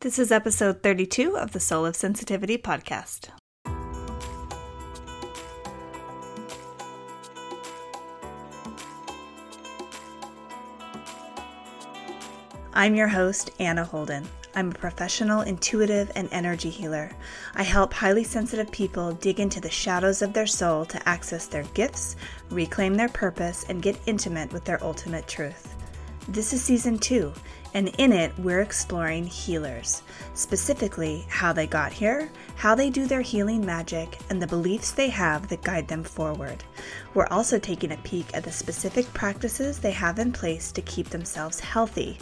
This is episode 32 of the Soul of Sensitivity podcast. I'm your host, Anna Holden. I'm a professional, intuitive, and energy healer. I help highly sensitive people dig into the shadows of their soul to access their gifts, reclaim their purpose, and get intimate with their ultimate truth. This is season two, and in it, we're exploring healers, specifically how they got here, how they do their healing magic, and the beliefs they have that guide them forward. We're also taking a peek at the specific practices they have in place to keep themselves healthy.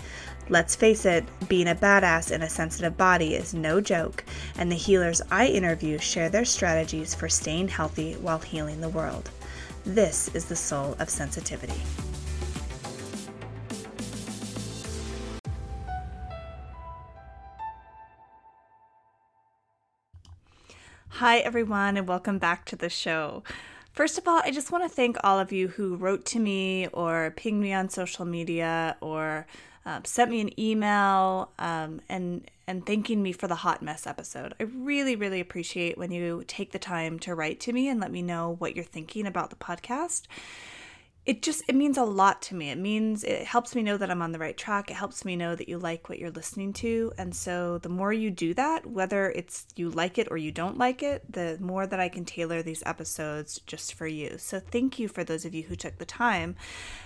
Let's face it, being a badass in a sensitive body is no joke, and the healers I interview share their strategies for staying healthy while healing the world. This is the soul of sensitivity. Hi, everyone, and welcome back to the show. First of all, I just want to thank all of you who wrote to me or pinged me on social media or um, sent me an email um, and and thanking me for the hot mess episode. I really, really appreciate when you take the time to write to me and let me know what you're thinking about the podcast it just it means a lot to me. It means it helps me know that i'm on the right track. It helps me know that you like what you're listening to. And so the more you do that whether it's you like it or you don't like it the more that i can tailor these episodes just for you. So thank you for those of you who took the time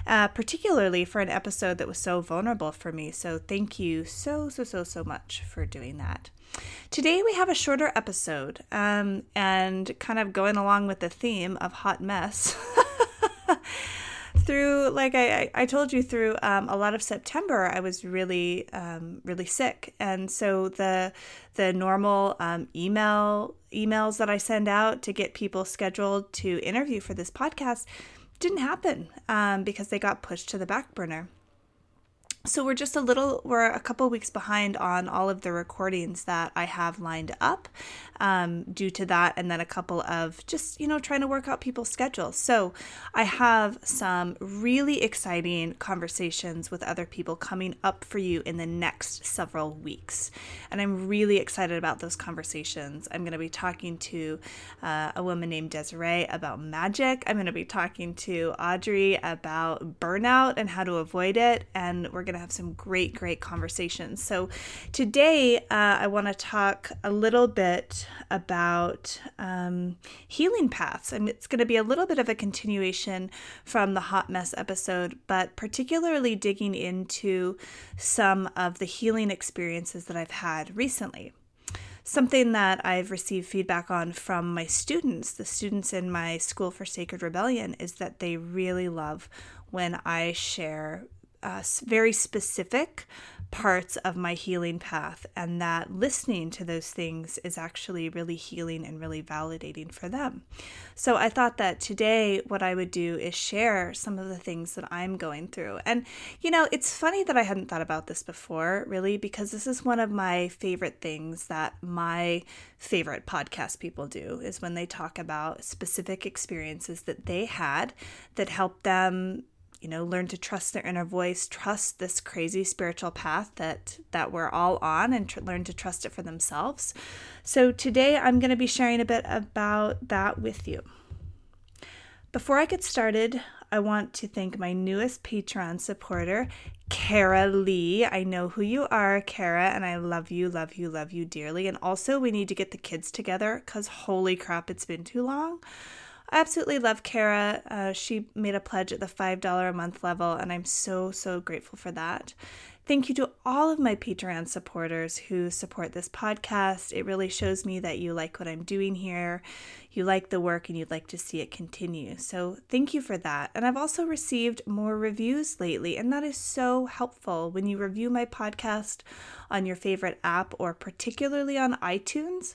uh, particularly for an episode that was so vulnerable for me. So thank you so so so so much for doing that. Today we have a shorter episode um, and kind of going along with the theme of hot mess. through like I, I told you through um, a lot of September I was really um, really sick. And so the the normal um, email emails that I send out to get people scheduled to interview for this podcast didn't happen um, because they got pushed to the back burner. So we're just a little we're a couple weeks behind on all of the recordings that i have lined up um, due to that and then a couple of just you know trying to work out people's schedules. So i have some really exciting conversations with other people coming up for you in the next several weeks. And i'm really excited about those conversations. I'm going to be talking to uh, a woman named desiree about magic. I'm going to be talking to audrey about burnout and how to avoid it. And we're going to have some great, great conversations. So, today uh, I want to talk a little bit about um, healing paths. And it's going to be a little bit of a continuation from the hot mess episode, but particularly digging into some of the healing experiences that I've had recently something that I've received feedback on from my students, the students in my School for Sacred Rebellion, is that they really love when I share uh, very specific parts of my healing path, and that listening to those things is actually really healing and really validating for them. So, I thought that today what I would do is share some of the things that I'm going through. And, you know, it's funny that I hadn't thought about this before, really, because this is one of my favorite things that my favorite podcast people do is when they talk about specific experiences that they had that helped them you know learn to trust their inner voice trust this crazy spiritual path that that we're all on and tr- learn to trust it for themselves. So today i'm going to be sharing a bit about that with you. Before i get started i want to thank my newest patreon supporter kara lee. I know who you are kara and i love you love you love you dearly. And also we need to get the kids together because holy crap it's been too long I absolutely love Kara. Uh, she made a pledge at the $5 a month level, and I'm so, so grateful for that. Thank you to all of my Patreon supporters who support this podcast. It really shows me that you like what I'm doing here, you like the work, and you'd like to see it continue. So, thank you for that. And I've also received more reviews lately, and that is so helpful when you review my podcast on your favorite app or particularly on iTunes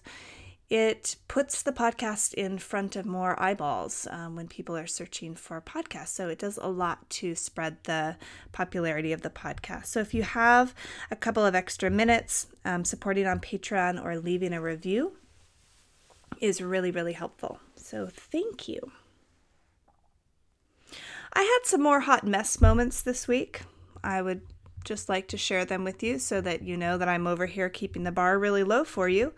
it puts the podcast in front of more eyeballs um, when people are searching for podcasts. So it does a lot to spread the popularity of the podcast. So if you have a couple of extra minutes um, supporting on Patreon or leaving a review, is really, really helpful. So thank you. I had some more hot mess moments this week. I would just like to share them with you so that you know that I'm over here keeping the bar really low for you.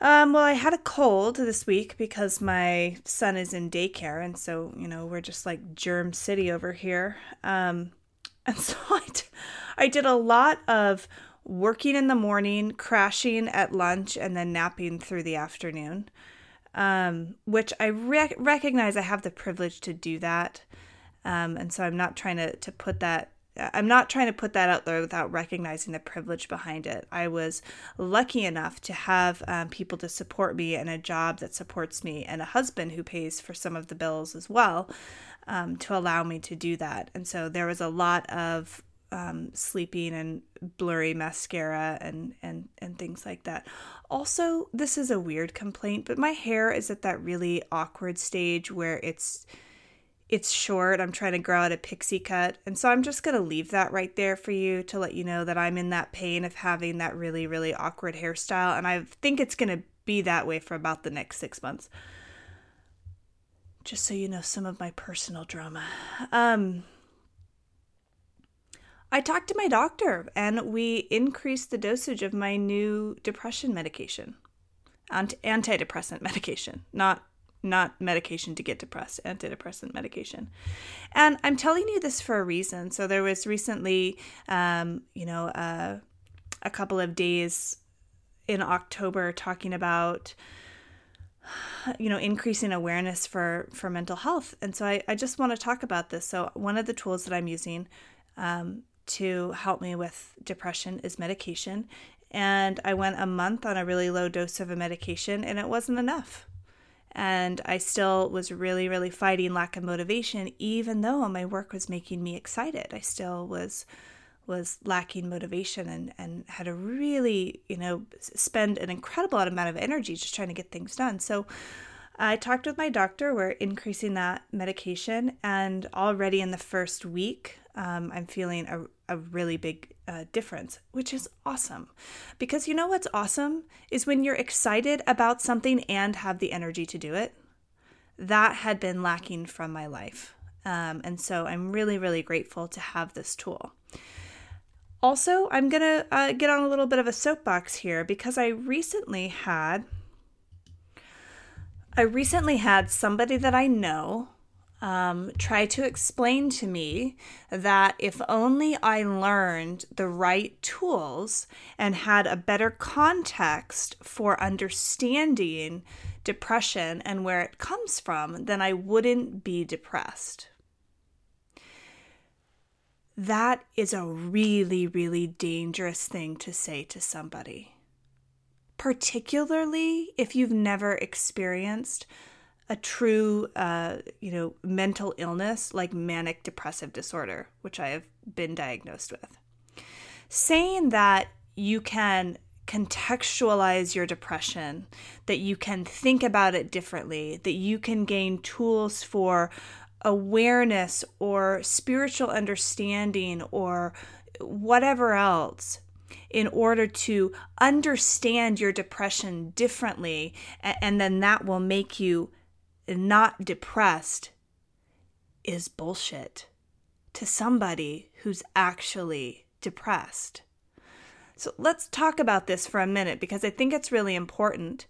Um, well, I had a cold this week because my son is in daycare, and so you know we're just like germ city over here. Um, and so I, t- I did a lot of working in the morning, crashing at lunch, and then napping through the afternoon. Um, which I rec- recognize I have the privilege to do that. Um, and so I'm not trying to, to put that I'm not trying to put that out there without recognizing the privilege behind it. I was lucky enough to have um, people to support me and a job that supports me and a husband who pays for some of the bills as well um, to allow me to do that. And so there was a lot of um, sleeping and blurry mascara and, and, and things like that. Also, this is a weird complaint, but my hair is at that really awkward stage where it's it's short. I'm trying to grow out a pixie cut. And so I'm just going to leave that right there for you to let you know that I'm in that pain of having that really, really awkward hairstyle. And I think it's going to be that way for about the next six months. Just so you know some of my personal drama. Um, I talked to my doctor and we increased the dosage of my new depression medication, antidepressant medication, not not medication to get depressed, antidepressant medication. And I'm telling you this for a reason. So there was recently, um, you know, uh, a couple of days in October talking about you know increasing awareness for for mental health and so i, I just want to talk about this so one of the tools that i'm using um, to help me with depression is medication and i went a month on a really low dose of a medication and it wasn't enough and I still was really, really fighting lack of motivation, even though my work was making me excited. I still was was lacking motivation and, and had to really, you know, spend an incredible amount of energy just trying to get things done. So I talked with my doctor. We're increasing that medication, and already in the first week, um, I'm feeling a, a really big uh, difference, which is awesome. Because you know what's awesome is when you're excited about something and have the energy to do it. That had been lacking from my life. Um, and so I'm really, really grateful to have this tool. Also, I'm going to uh, get on a little bit of a soapbox here because I recently had. I recently had somebody that I know um, try to explain to me that if only I learned the right tools and had a better context for understanding depression and where it comes from, then I wouldn't be depressed. That is a really, really dangerous thing to say to somebody, particularly if you've never experienced a true, uh, you know, mental illness like manic depressive disorder, which I have been diagnosed with. Saying that you can contextualize your depression, that you can think about it differently, that you can gain tools for awareness or spiritual understanding or whatever else in order to understand your depression differently and then that will make you not depressed is bullshit to somebody who's actually depressed. So let's talk about this for a minute because I think it's really important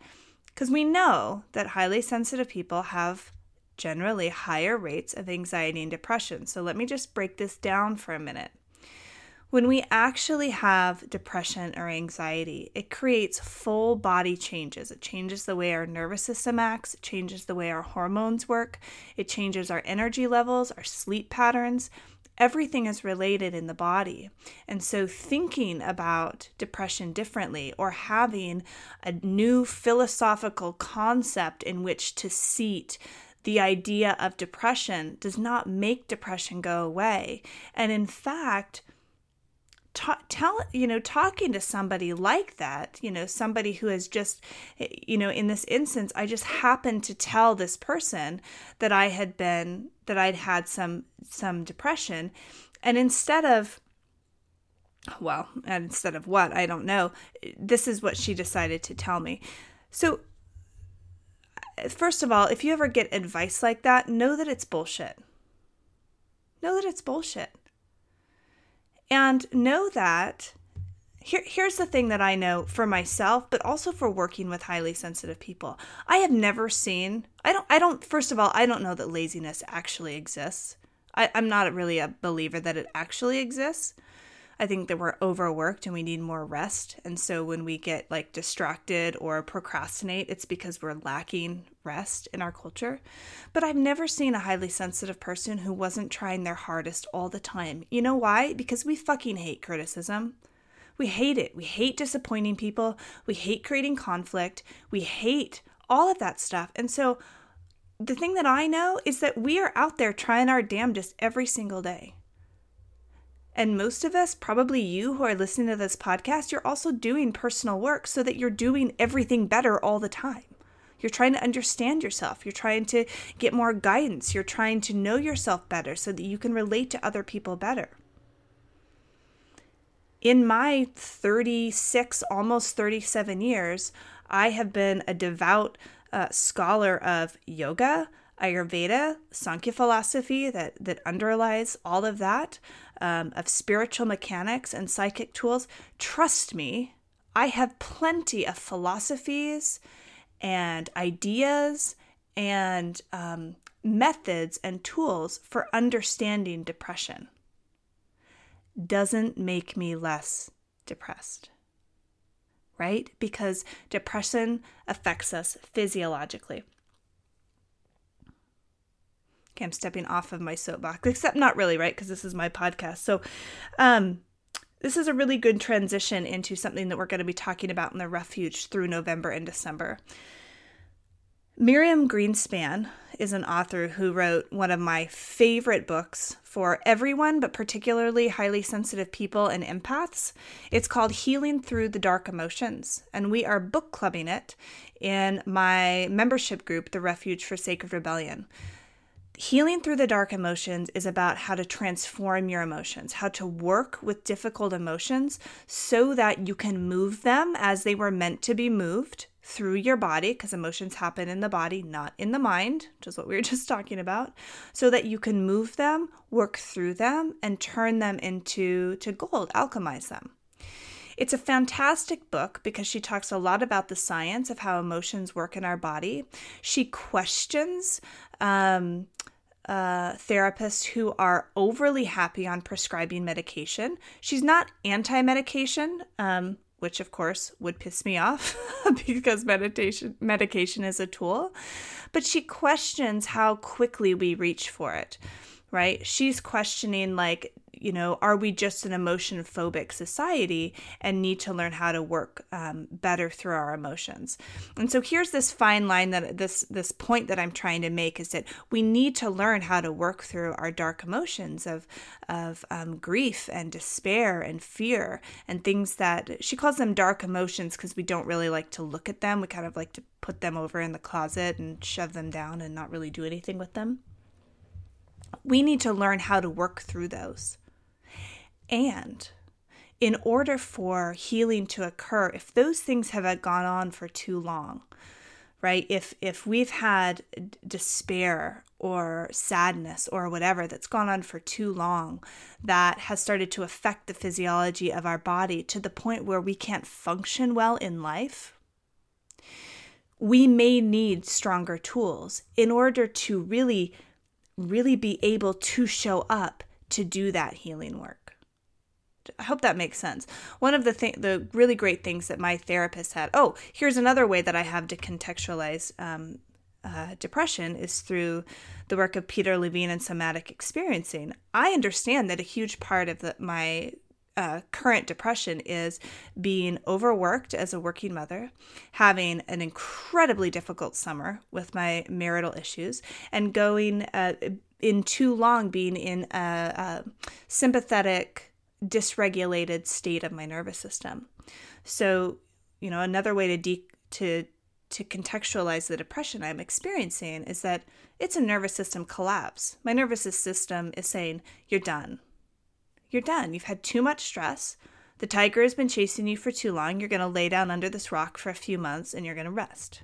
because we know that highly sensitive people have generally higher rates of anxiety and depression. So let me just break this down for a minute. When we actually have depression or anxiety, it creates full body changes. It changes the way our nervous system acts, it changes the way our hormones work, it changes our energy levels, our sleep patterns. Everything is related in the body. And so, thinking about depression differently or having a new philosophical concept in which to seat the idea of depression does not make depression go away. And in fact, ta- tell you know talking to somebody like that you know somebody who has just eh, you know in this instance i just happened to tell this person that i had been that i'd had some some depression. And instead of well and instead of what i don't know. This is what she decided to tell me. So eh, first of all if you ever get advice like that know that it's bullshit. Know that it's bullshit And know that here, here's the thing that I know for myself, but also for working with highly sensitive people. I have never seen, I don't, I don't, first of all, I don't know that laziness actually exists. I, I'm not really a believer that it actually exists. I think that we're overworked and we need more rest. And so when we get like distracted or procrastinate, it's because we're lacking rest in our culture. But I've never seen a highly sensitive person who wasn't trying their hardest all the time. You know why? Because we fucking hate criticism. We hate it. We hate disappointing people. We hate creating conflict. We hate all of that stuff. And so the thing that I know is that we are out there trying our damnedest every single day. And most of us, probably you who are listening to this podcast, you're also doing personal work so that you're doing everything better all the time. You're trying to understand yourself. You're trying to get more guidance. You're trying to know yourself better so that you can relate to other people better. In my 36, almost 37 years, I have been a devout uh, scholar of yoga, Ayurveda, Sankhya philosophy that, that underlies all of that um, of spiritual mechanics and psychic tools, trust me, I have plenty of philosophies and ideas and um, methods and tools for understanding depression. Doesn't make me less depressed, right? Because depression affects us physiologically. Okay, I'm stepping off of my soapbox, except not really, right? Because this is my podcast. So, um, this is a really good transition into something that we're going to be talking about in the refuge through November and December. Miriam Greenspan is an author who wrote one of my favorite books for everyone, but particularly highly sensitive people and empaths. It's called Healing Through the Dark Emotions, and we are book clubbing it in my membership group, The Refuge for Sacred Rebellion healing through the dark emotions is about how to transform your emotions, how to work with difficult emotions so that you can move them as they were meant to be moved through your body, because emotions happen in the body, not in the mind, which is what we were just talking about, so that you can move them, work through them, and turn them into to gold, alchemize them. It's a fantastic book because she talks a lot about the science of how emotions work in our body. She questions um, uh, therapists who are overly happy on prescribing medication. She's not anti medication, um, which of course would piss me off because meditation medication is a tool, but she questions how quickly we reach for it. Right? She's questioning like you know, are we just an emotion phobic society and need to learn how to work um, better through our emotions? And so here's this fine line that this this point that I'm trying to make is that we need to learn how to work through our dark emotions of of um, grief and despair and fear and things that she calls them dark emotions because we don't really like to look at them. We kind of like to put them over in the closet and shove them down and not really do anything with them we need to learn how to work through those. And in order for healing to occur, if those things have gone on for too long, right? If if we've had despair or sadness or whatever that's gone on for too long that has started to affect the physiology of our body to the point where we can't function well in life, we may need stronger tools in order to really really be able to show up to do that healing work. I hope that makes sense. One of the th- the really great things that my therapist had. Oh, here's another way that I have to contextualize um, uh, depression is through the work of Peter Levine and somatic experiencing. I understand that a huge part of the, my uh, current depression is being overworked as a working mother, having an incredibly difficult summer with my marital issues, and going uh, in too long being in a, a sympathetic dysregulated state of my nervous system. So, you know, another way to de- to to contextualize the depression I'm experiencing is that it's a nervous system collapse. My nervous system is saying, "You're done. You're done. You've had too much stress. The tiger has been chasing you for too long. You're going to lay down under this rock for a few months and you're going to rest.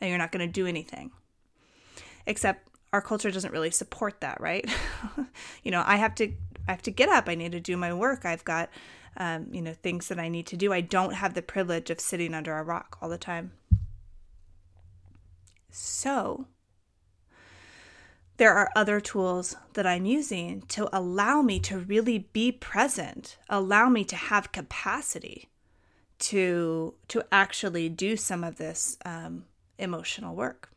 And you're not going to do anything." Except our culture doesn't really support that, right? you know, I have to I have to get up. I need to do my work. I've got, um, you know, things that I need to do. I don't have the privilege of sitting under a rock all the time. So, there are other tools that I'm using to allow me to really be present, allow me to have capacity to to actually do some of this um, emotional work.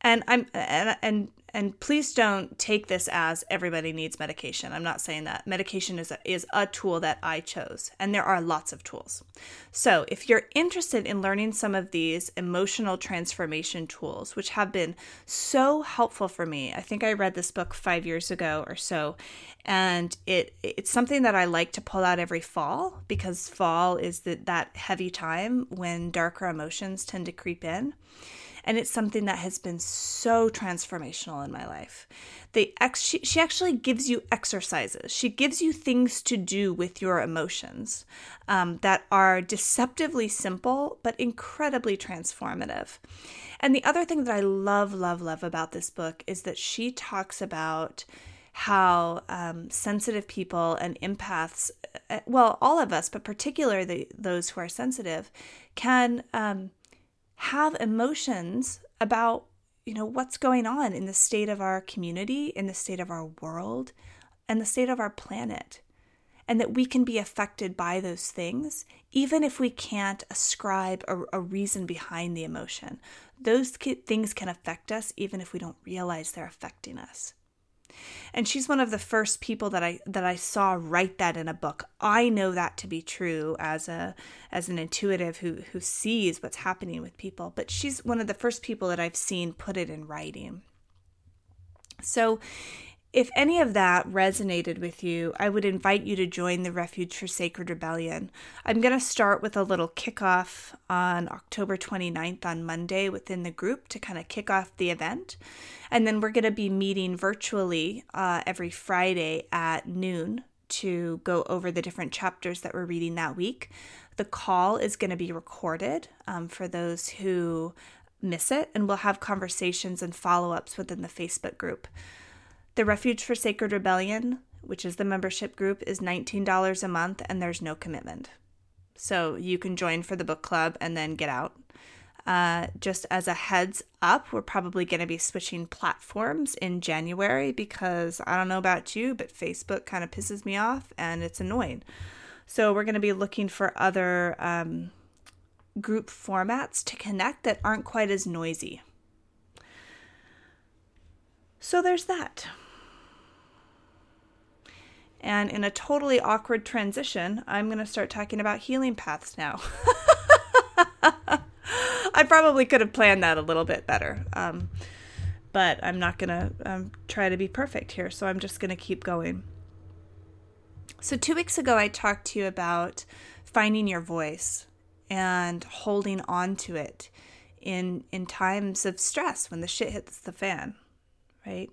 And I'm and and and please don't take this as everybody needs medication. I'm not saying that. Medication is a, is a tool that I chose, and there are lots of tools. So, if you're interested in learning some of these emotional transformation tools, which have been so helpful for me, I think I read this book five years ago or so, and it it's something that I like to pull out every fall because fall is the, that heavy time when darker emotions tend to creep in and it's something that has been so transformational in my life. The ex- she, she actually gives you exercises. She gives you things to do with your emotions um, that are deceptively simple but incredibly transformative. And the other thing that I love, love, love about this book is that she talks about how um, sensitive people and empaths, uh, well, all of us, but particularly those who are sensitive, can um, have emotions about you know what's going on in the state of our community in the state of our world and the state of our planet and that we can be affected by those things even if we can't ascribe a, a reason behind the emotion. Those things can affect us even if we don't realize they're affecting us and she's one of the first people that I that I saw write that in a book. I know that to be true as a as an intuitive who who sees what's happening with people, but she's one of the first people that I've seen put it in writing. So if any of that resonated with you, I would invite you to join the Refuge for Sacred Rebellion. I'm going to start with a little kickoff on October 29th on Monday within the group to kind of kick off the event. And then we're going to be meeting virtually uh, every Friday at noon to go over the different chapters that we're reading that week. The call is going to be recorded um, for those who miss it, and we'll have conversations and follow ups within the Facebook group. The Refuge for Sacred Rebellion, which is the membership group, is $19 a month and there's no commitment. So you can join for the book club and then get out. Uh, just as a heads up, we're probably going to be switching platforms in January because I don't know about you, but Facebook kind of pisses me off and it's annoying. So we're going to be looking for other um, group formats to connect that aren't quite as noisy. So there's that. And in a totally awkward transition, I'm going to start talking about healing paths now. I probably could have planned that a little bit better. Um, but I'm not going to um, try to be perfect here. So I'm just going to keep going. So, two weeks ago, I talked to you about finding your voice and holding on to it in, in times of stress when the shit hits the fan, right?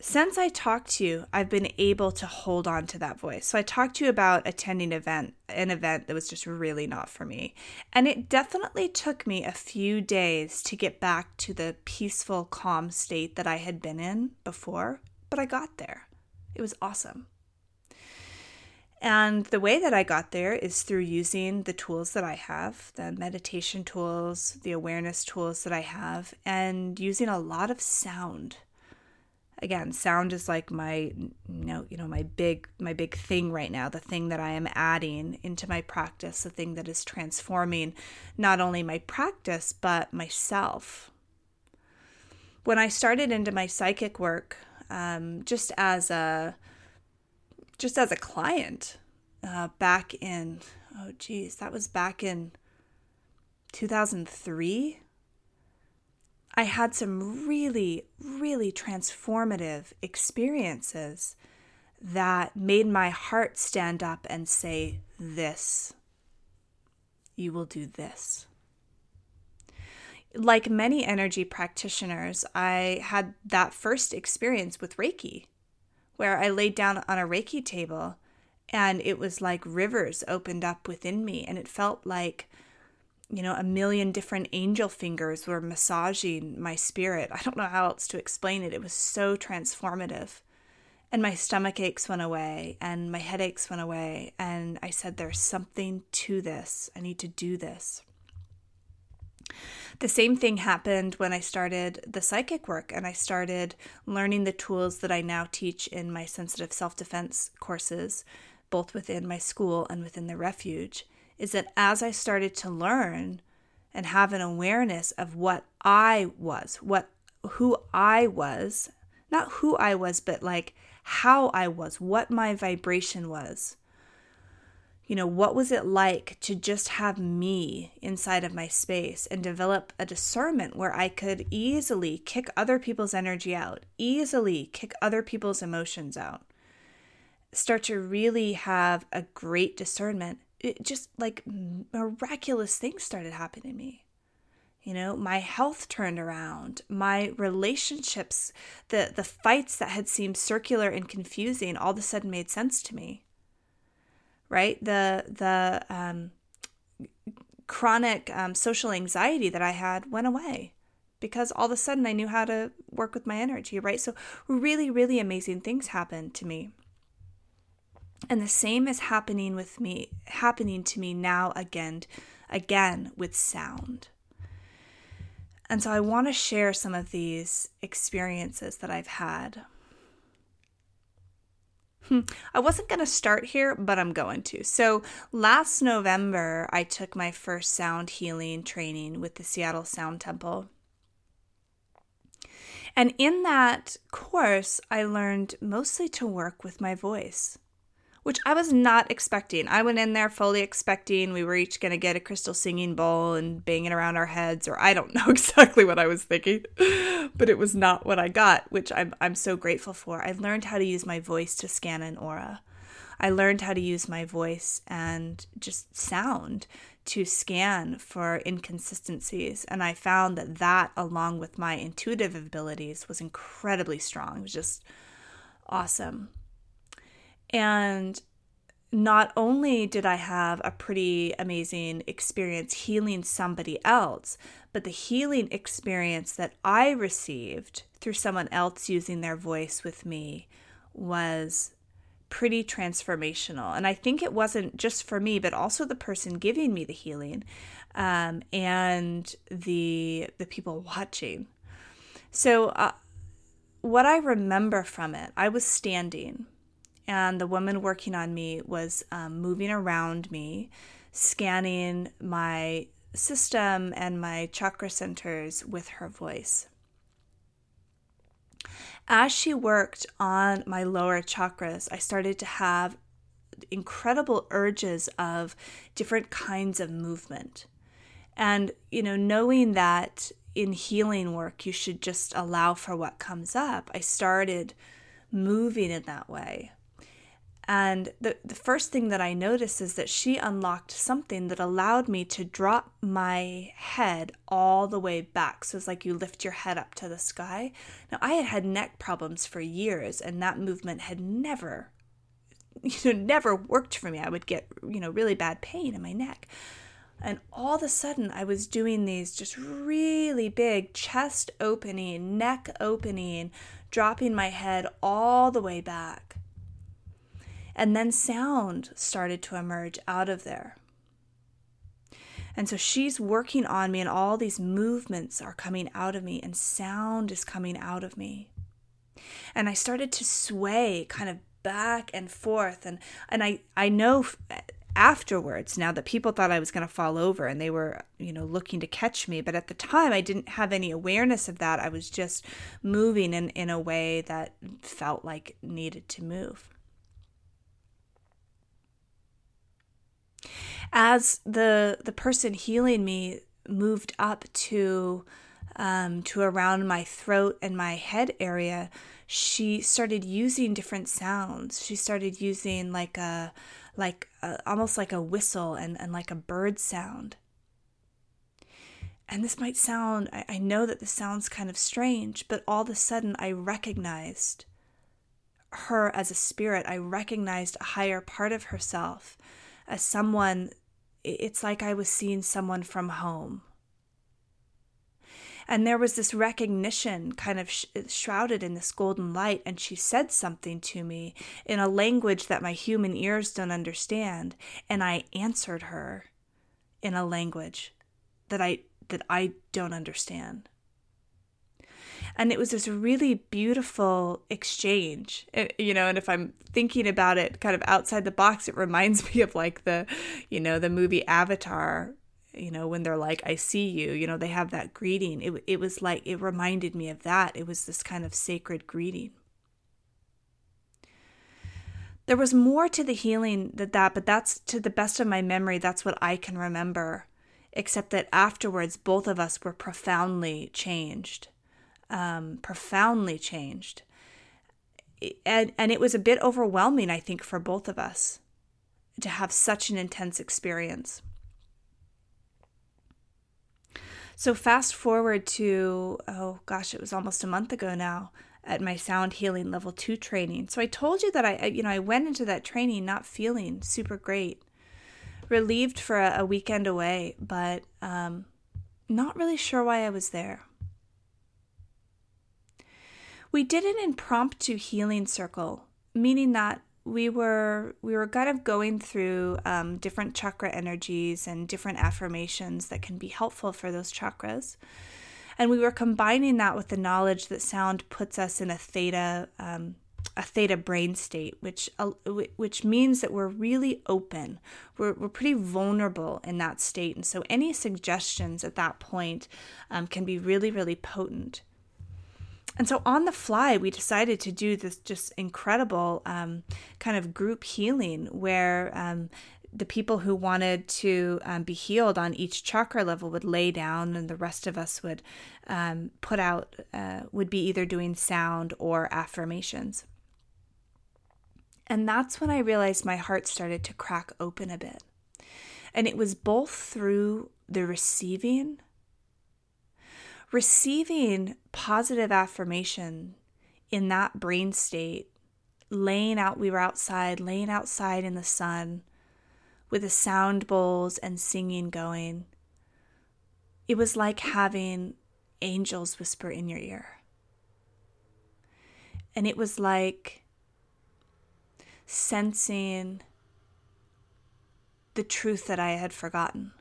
Since I talked to you, I've been able to hold on to that voice. So I talked to you about attending event an event that was just really not for me. And it definitely took me a few days to get back to the peaceful, calm state that I had been in before, but I got there. It was awesome. And the way that I got there is through using the tools that I have, the meditation tools, the awareness tools that I have, and using a lot of sound again sound is like my you know you know my big my big thing right now the thing that i am adding into my practice the thing that is transforming not only my practice but myself. When i started into my psychic work um, just as a just as a client uh, back in oh geez that was back in 2003 I had some really, really transformative experiences that made my heart stand up and say, This, you will do this. Like many energy practitioners, I had that first experience with Reiki, where I laid down on a Reiki table and it was like rivers opened up within me, and it felt like you know, a million different angel fingers were massaging my spirit. I don't know how else to explain it. It was so transformative. and my stomach aches went away and my headaches went away and i said there's something to this i need to do this the same thing happened when i started the psychic work and i started learning the tools that i now teach in my sensitive self-defense courses both within my school and within the refuge is that as i started to learn and have an awareness of what i was what who i was not who i was but like how I was, what my vibration was. You know, what was it like to just have me inside of my space and develop a discernment where I could easily kick other people's energy out, easily kick other people's emotions out, start to really have a great discernment. It just like miraculous things started happening to me. You know, my health turned around, my relationships, the, the fights that had seemed circular and confusing all of a sudden made sense to me. Right? The, the um, chronic um, social anxiety that I had went away because all of a sudden I knew how to work with my energy, right? So, really, really amazing things happened to me. And the same is happening with me, happening to me now again, again with sound. And so I want to share some of these experiences that I've had. Hmm, I wasn't going to start here, but I'm going to. So, last November, I took my first sound healing training with the Seattle Sound Temple. And in that course, I learned mostly to work with my voice which I was not expecting. I went in there fully expecting we were each going to get a crystal singing bowl and bang it around our heads, or I don't know exactly what I was thinking, but it was not what I got, which I'm, I'm so grateful for. I learned how to use my voice to scan an aura. I learned how to use my voice and just sound to scan for inconsistencies. And I found that that, along with my intuitive abilities, was incredibly strong. It was just awesome. And not only did I have a pretty amazing experience healing somebody else, but the healing experience that I received through someone else using their voice with me was pretty transformational. And I think it wasn't just for me, but also the person giving me the healing um, and the the people watching. So, uh, what I remember from it, I was standing and the woman working on me was um, moving around me, scanning my system and my chakra centers with her voice. As she worked on my lower chakras, I started to have incredible urges of different kinds of movement. And, you know, knowing that in healing work, you should just allow for what comes up, I started moving in that way. And the, the first thing that I noticed is that she unlocked something that allowed me to drop my head all the way back. So it's like you lift your head up to the sky. Now, I had had neck problems for years, and that movement had never, you know, never worked for me. I would get, you know, really bad pain in my neck. And all of a sudden, I was doing these just really big chest opening, neck opening, dropping my head all the way back. And then sound started to emerge out of there. And so she's working on me, and all these movements are coming out of me, and sound is coming out of me. And I started to sway kind of back and forth. And, and I, I know afterwards now that people thought I was going to fall over and they were, you know, looking to catch me. But at the time, I didn't have any awareness of that. I was just moving in, in a way that felt like needed to move. As the the person healing me moved up to um, to around my throat and my head area, she started using different sounds. She started using like a like a, almost like a whistle and, and like a bird sound. And this might sound, I, I know that this sounds kind of strange, but all of a sudden I recognized her as a spirit. I recognized a higher part of herself as someone it's like I was seeing someone from home. And there was this recognition kind of sh- shrouded in this golden light. And she said something to me in a language that my human ears don't understand. And I answered her in a language that I, that I don't understand. And it was this really beautiful exchange, you know. And if I'm thinking about it kind of outside the box, it reminds me of like the, you know, the movie Avatar, you know, when they're like, I see you, you know, they have that greeting. It, it was like, it reminded me of that. It was this kind of sacred greeting. There was more to the healing than that, but that's to the best of my memory, that's what I can remember, except that afterwards, both of us were profoundly changed um, profoundly changed. And, and it was a bit overwhelming, I think, for both of us to have such an intense experience. So, fast forward to, oh gosh, it was almost a month ago now at my sound healing level two training. So, I told you that I, you know, I went into that training not feeling super great, relieved for a, a weekend away, but um, not really sure why I was there we did an impromptu healing circle, meaning that we were we were kind of going through um, different chakra energies and different affirmations that can be helpful for those chakras, and we were combining that with the knowledge that sound puts us in a theta um, a theta brain state, which uh, which means that we're really open. We're we're pretty vulnerable in that state, and so any suggestions at that point um, can be really really potent. And so on the fly, we decided to do this just incredible um, kind of group healing where um, the people who wanted to um, be healed on each chakra level would lay down, and the rest of us would um, put out, uh, would be either doing sound or affirmations. And that's when I realized my heart started to crack open a bit. And it was both through the receiving receiving positive affirmation in that brain state, laying out, we were outside, laying outside in the sun with the sound bowls and singing going. It was like having angels whisper in your ear. And it was like sensing the truth that I had forgotten.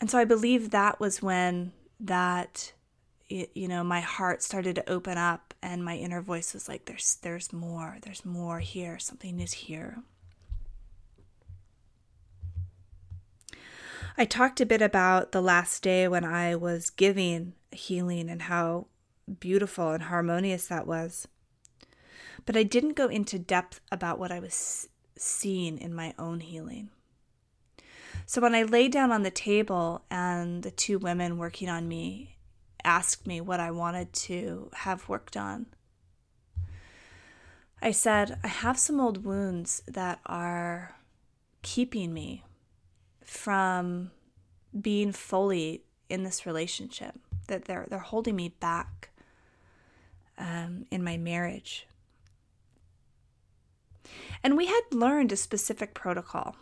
And so I believe that was when that you know my heart started to open up and my inner voice was like there's there's more there's more here something is here I talked a bit about the last day when I was giving healing and how beautiful and harmonious that was. But I didn't go into depth about what I was seeing in my own healing. So when I lay down on the table and the two women working on me asked me what I wanted to have worked on, I said, I have some old wounds that are keeping me from being fully in this relationship, that they're, they're holding me back um, in my marriage. And we had learned a specific protocol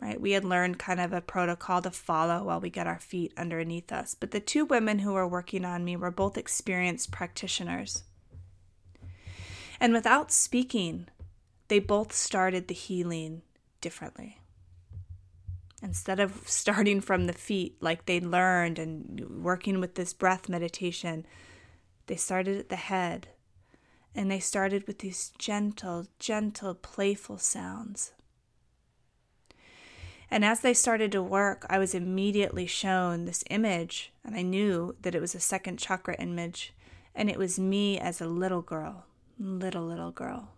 right? We had learned kind of a protocol to follow while we get our feet underneath us. But the two women who were working on me were both experienced practitioners. And without speaking, they both started the healing differently. Instead of starting from the feet like they learned and working with this breath meditation, they started at the head and they started with these gentle, gentle, playful sounds and as they started to work, I was immediately shown this image, and I knew that it was a second chakra image, and it was me as a little girl, little, little girl.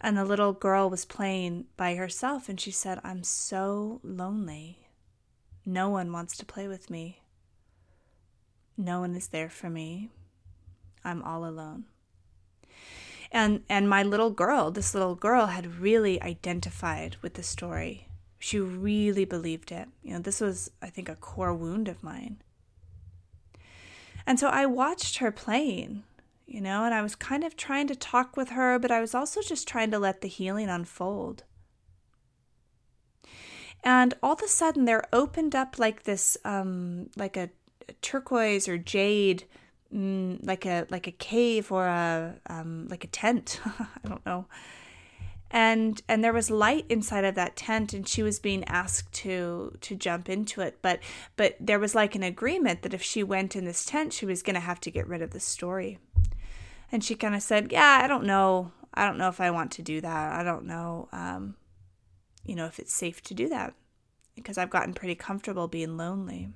And the little girl was playing by herself, and she said, I'm so lonely. No one wants to play with me. No one is there for me. I'm all alone and and my little girl this little girl had really identified with the story. She really believed it. You know this was i think a core wound of mine. And so i watched her playing you know and i was kind of trying to talk with her but i was also just trying to let the healing unfold. And all of a sudden, there opened up like this, um, like a, a turquoise or jade, mm, like a like a cave or a um, like a tent. I don't know. And and there was light inside of that tent, and she was being asked to to jump into it. But but there was like an agreement that if she went in this tent, she was going to have to get rid of the story. And she kind of said, "Yeah, I don't know. I don't know if I want to do that. I don't know, um, you know, if it's safe to do that because I've gotten pretty comfortable being lonely.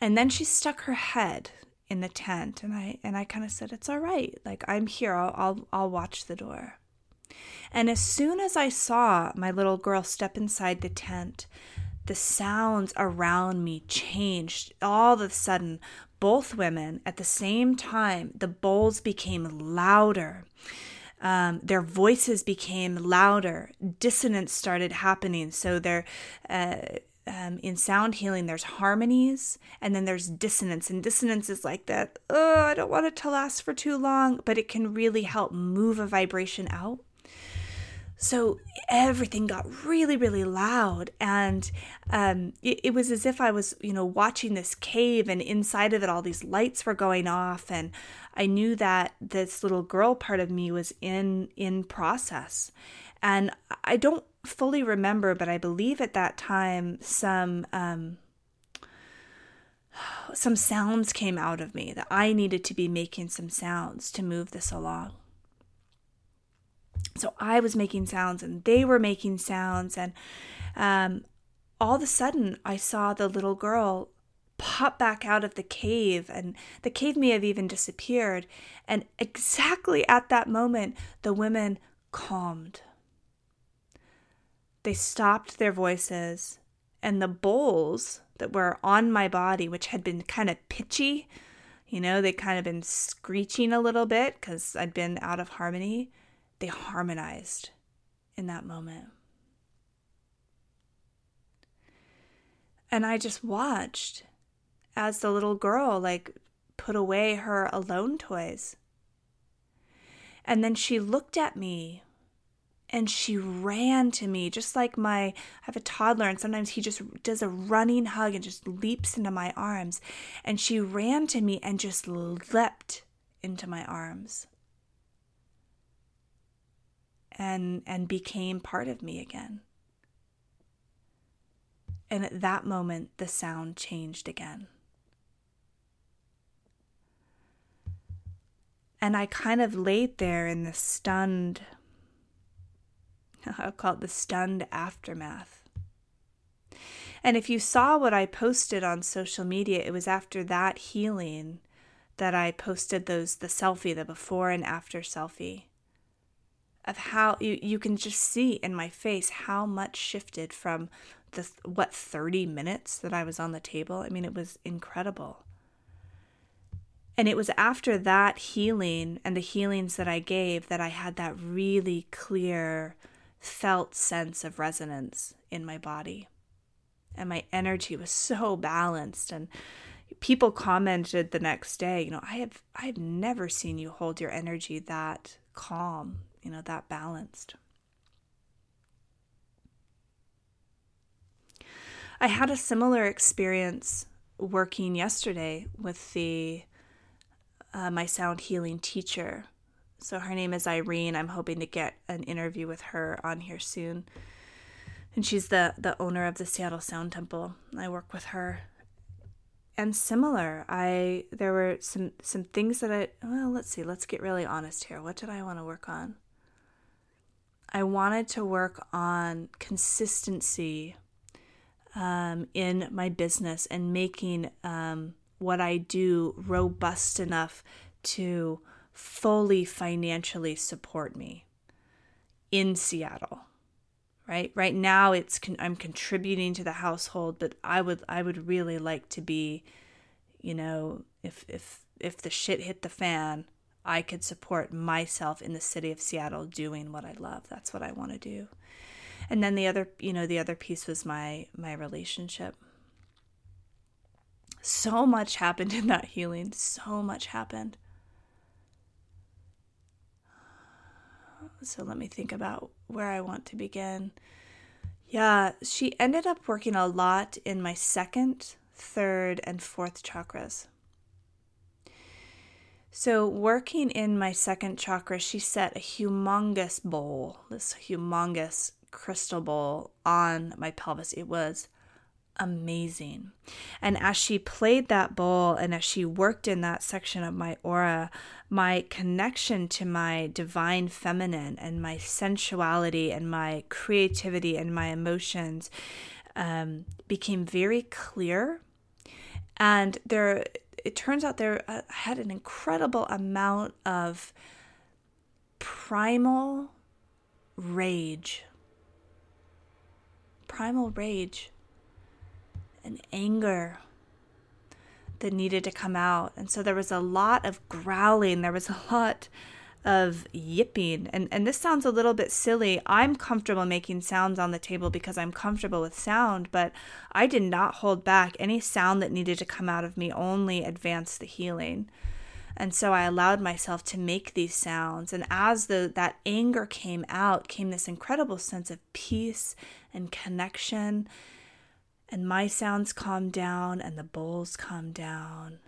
And then she stuck her head in the tent, and I and I kind of said, "It's all right. Like I'm here. I'll, I'll I'll watch the door." And as soon as I saw my little girl step inside the tent, the sounds around me changed. All of a sudden, both women at the same time, the bowls became louder. Um, their voices became louder. Dissonance started happening. So there, uh, um, in sound healing, there's harmonies and then there's dissonance. And dissonance is like that, oh, I don't want it to last for too long, but it can really help move a vibration out. So everything got really, really loud. And um, it, it, was as if I was, you know, watching this cave, and inside of it, all these lights were going off. And I knew that this little girl part of me was in in process. And I don't fully remember, but I believe at that time some um, some sounds came out of me that I needed to be making some sounds to move this along. So I was making sounds and they were making sounds. And um, all of a sudden, I saw the little girl pop back out of the cave, and the cave may have even disappeared. And exactly at that moment, the women calmed. They stopped their voices, and the bowls that were on my body, which had been kind of pitchy, you know, they kind of been screeching a little bit because I'd been out of harmony they harmonized in that moment. And I just watched as the little girl like put away her alone toys. And then she looked at me and she ran to me just like my I have a toddler and sometimes he just does a running hug and just leaps into my arms and she ran to me and just leapt into my arms and and became part of me again. And at that moment the sound changed again. And I kind of laid there in the stunned I'll call it the stunned aftermath. And if you saw what I posted on social media, it was after that healing that I posted those the selfie, the before and after selfie of how you, you can just see in my face how much shifted from the what 30 minutes that I was on the table. I mean, it was incredible. And it was after that healing and the healings that I gave that I had that really clear, felt sense of resonance in my body. And my energy was so balanced. And people commented the next day, you know, I have I've never seen you hold your energy that calm you know, that balanced. I had a similar experience working yesterday with the uh, my sound healing teacher. So her name is Irene. I'm hoping to get an interview with her on here soon. And she's the the owner of the Seattle Sound Temple. I work with her. And similar, I there were some some things that I well, let's see, let's get really honest here. What did I want to work on? I wanted to work on consistency um, in my business and making um, what I do robust enough to fully financially support me in Seattle. Right? Right now it's con- I'm contributing to the household, but I would I would really like to be, you know, if if if the shit hit the fan, I could support myself in the city of Seattle doing what I love. That's what I want to do. And then the other, you know, the other piece was my my relationship. So much happened in that healing. So much happened. So let me think about where I want to begin. Yeah, she ended up working a lot in my second, third, and fourth chakras. So, working in my second chakra, she set a humongous bowl, this humongous crystal bowl on my pelvis. It was amazing. And as she played that bowl and as she worked in that section of my aura, my connection to my divine feminine and my sensuality and my creativity and my emotions um, became very clear. And there, it turns out there uh, had an incredible amount of primal rage. Primal rage and anger that needed to come out. And so there was a lot of growling, there was a lot of yipping. And, and this sounds a little bit silly. I'm comfortable making sounds on the table because I'm comfortable with sound, but I did not hold back. Any sound that needed to come out of me only advanced the healing. And so I allowed myself to make these sounds. And as the, that anger came out, came this incredible sense of peace and connection and my sounds calm down, and the bowls calm down,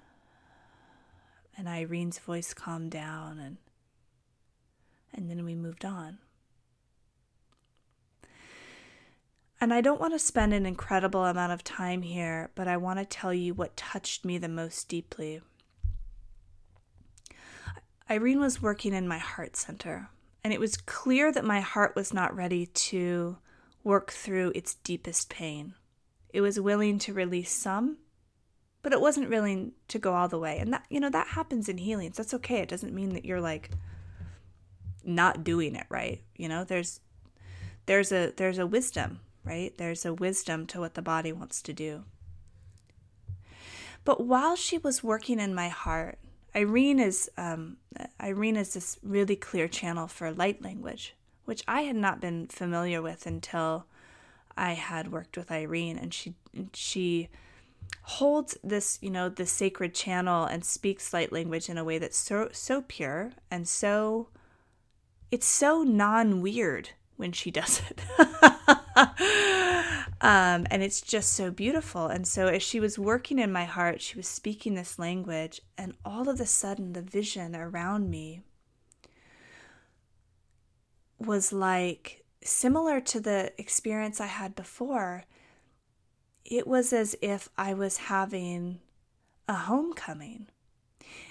and Irene's voice calmed down, and and then we moved on. And I don't want to spend an incredible amount of time here, but I want to tell you what touched me the most deeply. Irene was working in my heart center, and it was clear that my heart was not ready to work through its deepest pain. It was willing to release some, but it wasn't willing to go all the way. And that, you know, that happens in healings. That's okay. It doesn't mean that you're like not doing it right. You know, there's there's a there's a wisdom, right? There's a wisdom to what the body wants to do. But while she was working in my heart, Irene is um, Irene is this really clear channel for light language, which I had not been familiar with until I had worked with Irene, and she she holds this you know the sacred channel and speaks light language in a way that's so so pure and so it's so non weird when she does it. um, and it's just so beautiful. And so, as she was working in my heart, she was speaking this language, and all of a sudden, the vision around me was like similar to the experience I had before, it was as if I was having a homecoming.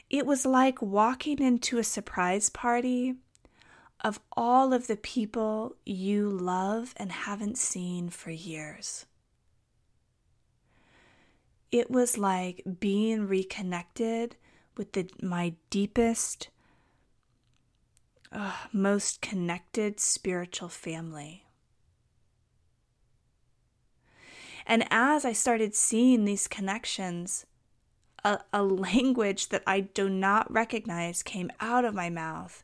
It was like walking into a surprise party of all of the people you love and haven't seen for years. It was like being reconnected with the, my deepest, uh, most connected spiritual family. And as I started seeing these connections, a, a, language that I do not recognize came out of my mouth.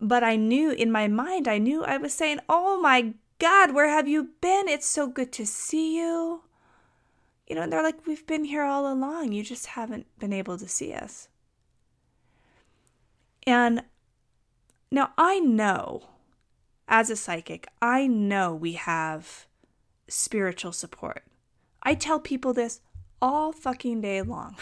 But I knew in my mind, I knew I was saying, Oh my God, where have you been? It's so good to see you. You know, and they're like, We've been here all along. You just haven't been able to see us. And now, I know as a psychic, I know we have spiritual support. I tell people this all fucking day long.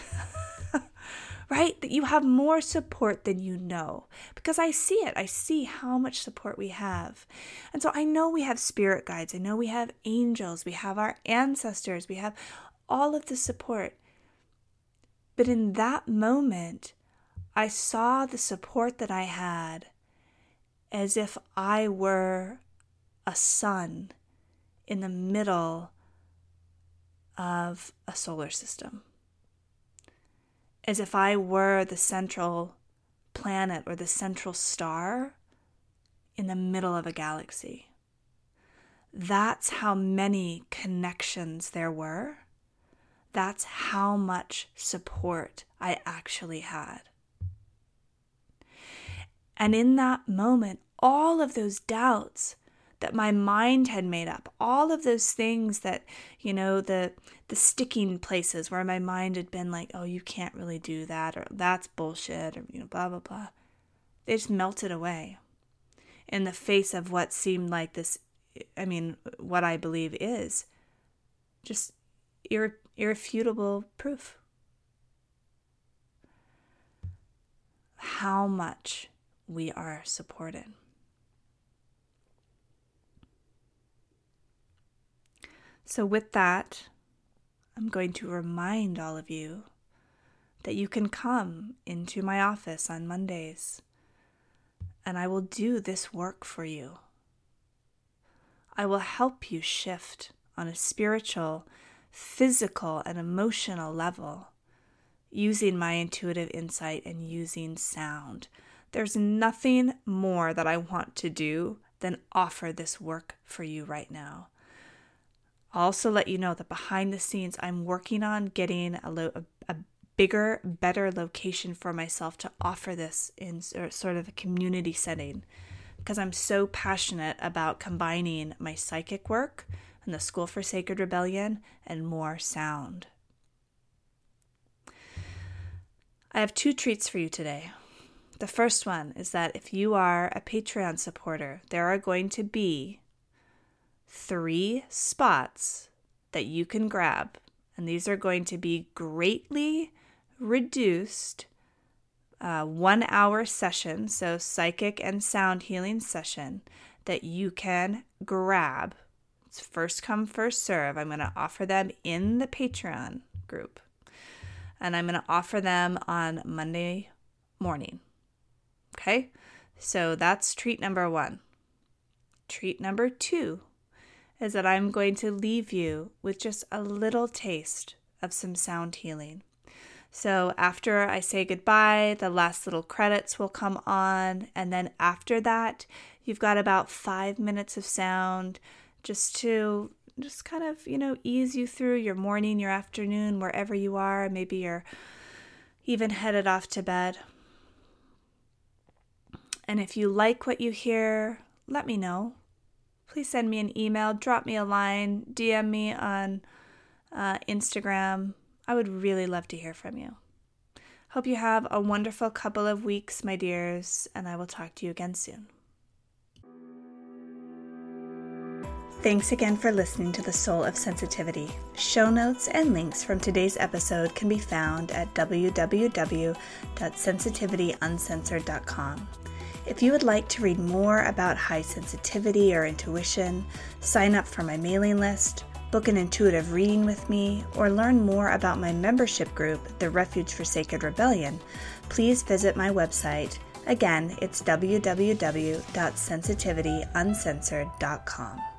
right? That you have more support than you know because I see it. I see how much support we have. And so I know we have spirit guides. I know we have angels. We have our ancestors. We have all of the support. But in that moment, I saw the support that I had as if I were a sun in the middle of a solar system. As if I were the central planet or the central star in the middle of a galaxy. That's how many connections there were. That's how much support I actually had. And in that moment, all of those doubts that my mind had made up, all of those things that, you know, the the sticking places where my mind had been like, oh, you can't really do that, or that's bullshit, or you know, blah blah blah. They just melted away. in the face of what seemed like this, I mean, what I believe is just irre- irrefutable proof. How much we are supported. So, with that, I'm going to remind all of you that you can come into my office on Mondays and I will do this work for you. I will help you shift on a spiritual, physical, and emotional level using my intuitive insight and using sound. There's nothing more that I want to do than offer this work for you right now. I'll also let you know that behind the scenes, I'm working on getting a, lo- a, a bigger, better location for myself to offer this in sort of a community setting because I'm so passionate about combining my psychic work and the School for Sacred Rebellion and more sound. I have two treats for you today. The first one is that if you are a Patreon supporter, there are going to be three spots that you can grab, and these are going to be greatly reduced uh, one hour session, so psychic and sound healing session that you can grab. It's first come, first serve. I'm going to offer them in the Patreon group. And I'm going to offer them on Monday morning. Okay? So that's treat number one. Treat number two is that I'm going to leave you with just a little taste of some sound healing. So after I say goodbye, the last little credits will come on. And then after that, you've got about five minutes of sound just to just kind of, you know, ease you through your morning, your afternoon, wherever you are. Maybe you're even headed off to bed. And if you like what you hear, let me know. Please send me an email, drop me a line, DM me on uh, Instagram I would really love to hear from you. Hope you have a wonderful couple of weeks, my dears, and I will talk to you again soon. Thanks again for listening to The Soul of Sensitivity. Show notes and links from today's episode can be found at www.sensitivityuncensored.com. If you would like to read more about high sensitivity or intuition, sign up for my mailing list book an intuitive reading with me, or learn more about my membership group, The Refuge for Sacred Rebellion, please visit my website. Again, it's www.sensitivityuncensored.com.